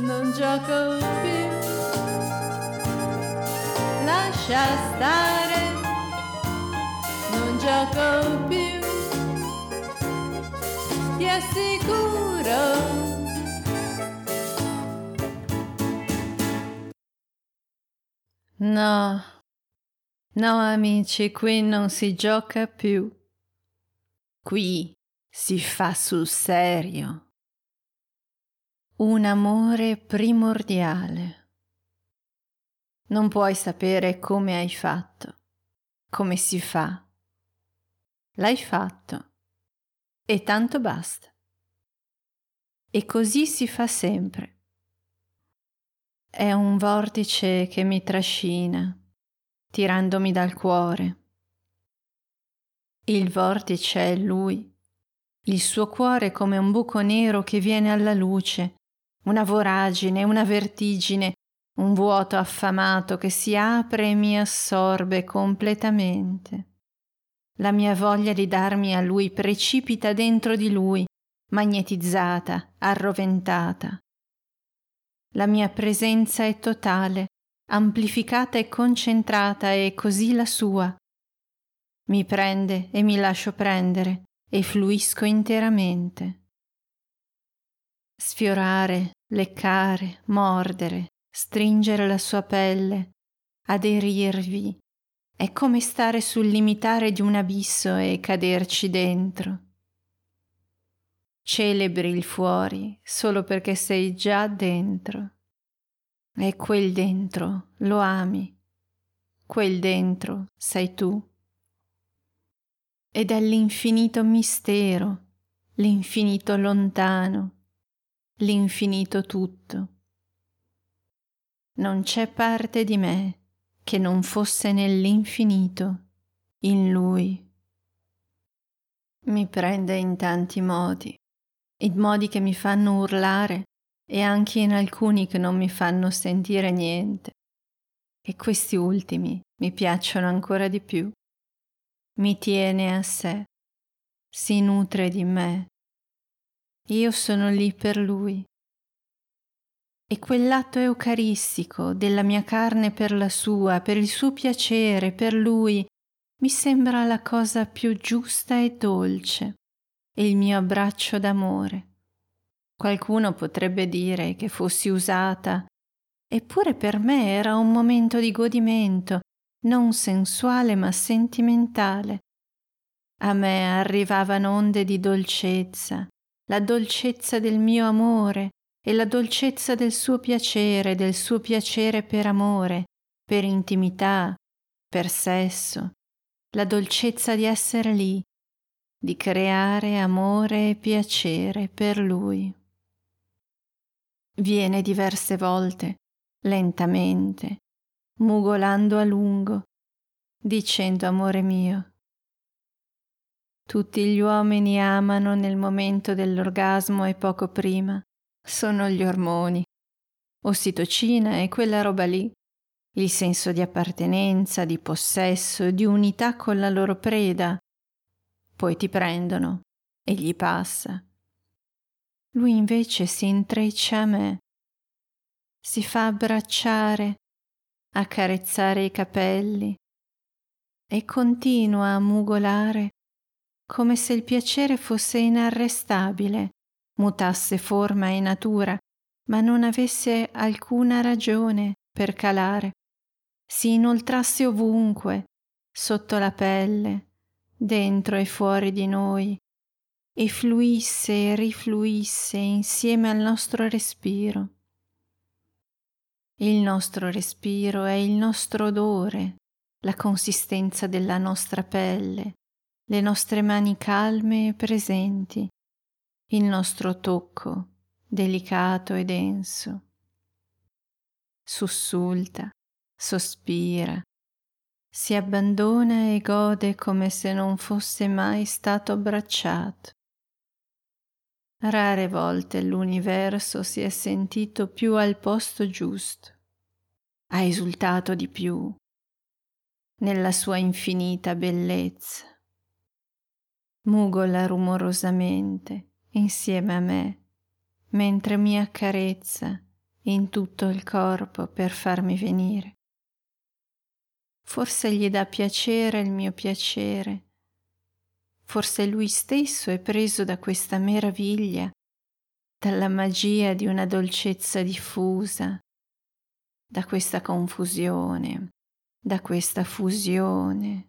non gioco più. Lascia stare, non gioco più. Ti assicuro. No, no amici, qui non si gioca più. Qui si fa sul serio un amore primordiale. Non puoi sapere come hai fatto, come si fa. L'hai fatto e tanto basta. E così si fa sempre. È un vortice che mi trascina, tirandomi dal cuore. Il vortice è lui, il suo cuore come un buco nero che viene alla luce una voragine, una vertigine, un vuoto affamato che si apre e mi assorbe completamente. La mia voglia di darmi a lui precipita dentro di lui, magnetizzata, arroventata. La mia presenza è totale, amplificata e concentrata e così la sua. Mi prende e mi lascio prendere e fluisco interamente. Sfiorare, leccare, mordere, stringere la sua pelle, aderirvi. È come stare sul limitare di un abisso e caderci dentro. Celebri il fuori solo perché sei già dentro. E quel dentro lo ami. Quel dentro sei tu. Ed è l'infinito mistero, l'infinito lontano l'infinito tutto. Non c'è parte di me che non fosse nell'infinito, in lui. Mi prende in tanti modi, in modi che mi fanno urlare e anche in alcuni che non mi fanno sentire niente. E questi ultimi mi piacciono ancora di più. Mi tiene a sé, si nutre di me io sono lì per lui. E quell'atto eucaristico della mia carne per la sua, per il suo piacere, per lui, mi sembra la cosa più giusta e dolce, e il mio abbraccio d'amore. Qualcuno potrebbe dire che fossi usata, eppure per me era un momento di godimento, non sensuale ma sentimentale. A me arrivavano onde di dolcezza, la dolcezza del mio amore e la dolcezza del suo piacere, del suo piacere per amore, per intimità, per sesso, la dolcezza di essere lì, di creare amore e piacere per lui. Viene diverse volte, lentamente, mugolando a lungo, dicendo amore mio, tutti gli uomini amano nel momento dell'orgasmo e poco prima. Sono gli ormoni. Ossitocina è quella roba lì. Il senso di appartenenza, di possesso, di unità con la loro preda. Poi ti prendono e gli passa. Lui invece si intreccia a me, si fa abbracciare, accarezzare i capelli e continua a mugolare come se il piacere fosse inarrestabile, mutasse forma e natura, ma non avesse alcuna ragione per calare, si inoltrasse ovunque, sotto la pelle, dentro e fuori di noi, e fluisse e rifluisse insieme al nostro respiro. Il nostro respiro è il nostro odore, la consistenza della nostra pelle, le nostre mani calme e presenti, il nostro tocco delicato e denso. Sussulta, sospira, si abbandona e gode come se non fosse mai stato abbracciato. Rare volte l'universo si è sentito più al posto giusto, ha esultato di più nella sua infinita bellezza mugola rumorosamente insieme a me, mentre mi accarezza in tutto il corpo per farmi venire. Forse gli dà piacere il mio piacere. Forse lui stesso è preso da questa meraviglia, dalla magia di una dolcezza diffusa, da questa confusione, da questa fusione.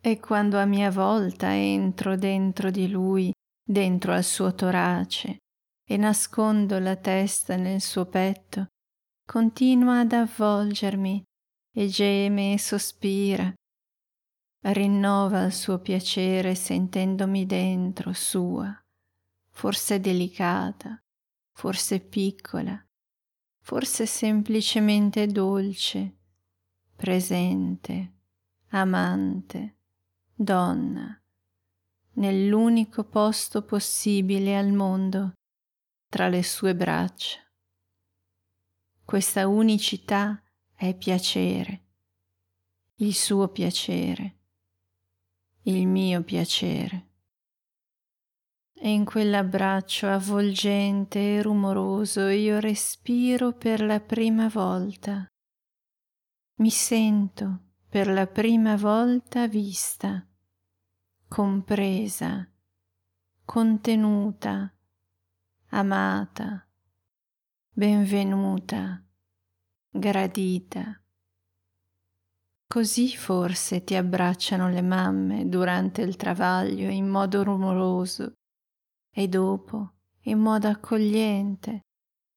E quando a mia volta entro dentro di lui, dentro al suo torace, e nascondo la testa nel suo petto, continua ad avvolgermi e geme e sospira. Rinnova il suo piacere sentendomi dentro sua, forse delicata, forse piccola, forse semplicemente dolce, presente, amante, donna, nell'unico posto possibile al mondo tra le sue braccia. Questa unicità è piacere, il suo piacere, il mio piacere. E in quell'abbraccio avvolgente e rumoroso io respiro per la prima volta. Mi sento per la prima volta vista, compresa, contenuta, amata, benvenuta, gradita. Così forse ti abbracciano le mamme durante il travaglio in modo rumoroso e dopo in modo accogliente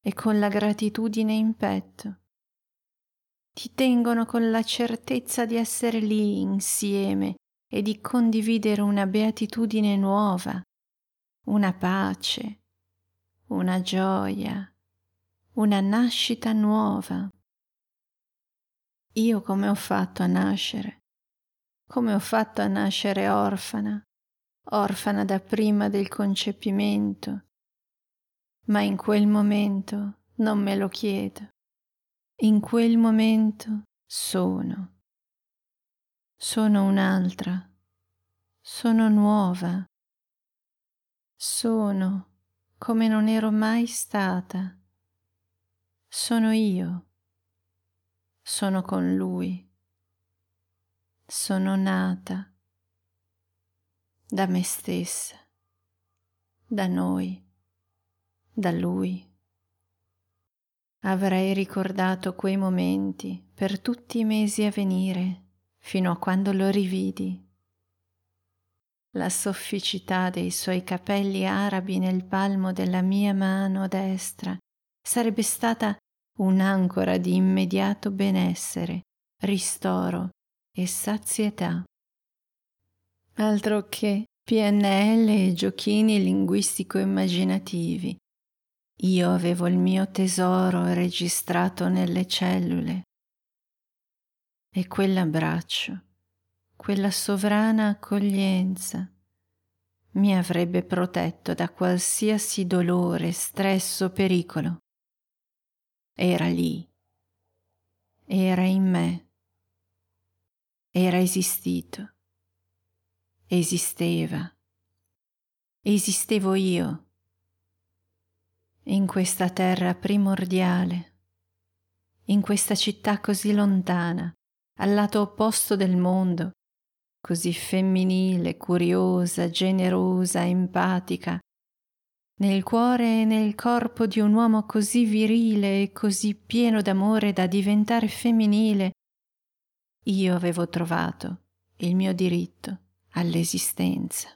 e con la gratitudine in petto. Ti tengono con la certezza di essere lì insieme e di condividere una beatitudine nuova, una pace, una gioia, una nascita nuova. Io come ho fatto a nascere? Come ho fatto a nascere orfana, orfana da prima del concepimento? Ma in quel momento non me lo chiedo. In quel momento sono. Sono un'altra. Sono nuova. Sono come non ero mai stata. Sono io. Sono con lui. Sono nata da me stessa, da noi, da lui. Avrei ricordato quei momenti per tutti i mesi a venire, fino a quando lo rividi la sofficità dei suoi capelli arabi nel palmo della mia mano destra sarebbe stata un'ancora di immediato benessere, ristoro e sazietà. Altro che PNL e giochini linguistico-immaginativi. Io avevo il mio tesoro registrato nelle cellule. E quell'abbraccio quella sovrana accoglienza mi avrebbe protetto da qualsiasi dolore, stress o pericolo. Era lì, era in me, era esistito, esisteva, esistevo io in questa terra primordiale, in questa città così lontana, al lato opposto del mondo, così femminile, curiosa, generosa, empatica, nel cuore e nel corpo di un uomo così virile e così pieno d'amore da diventare femminile, io avevo trovato il mio diritto all'esistenza.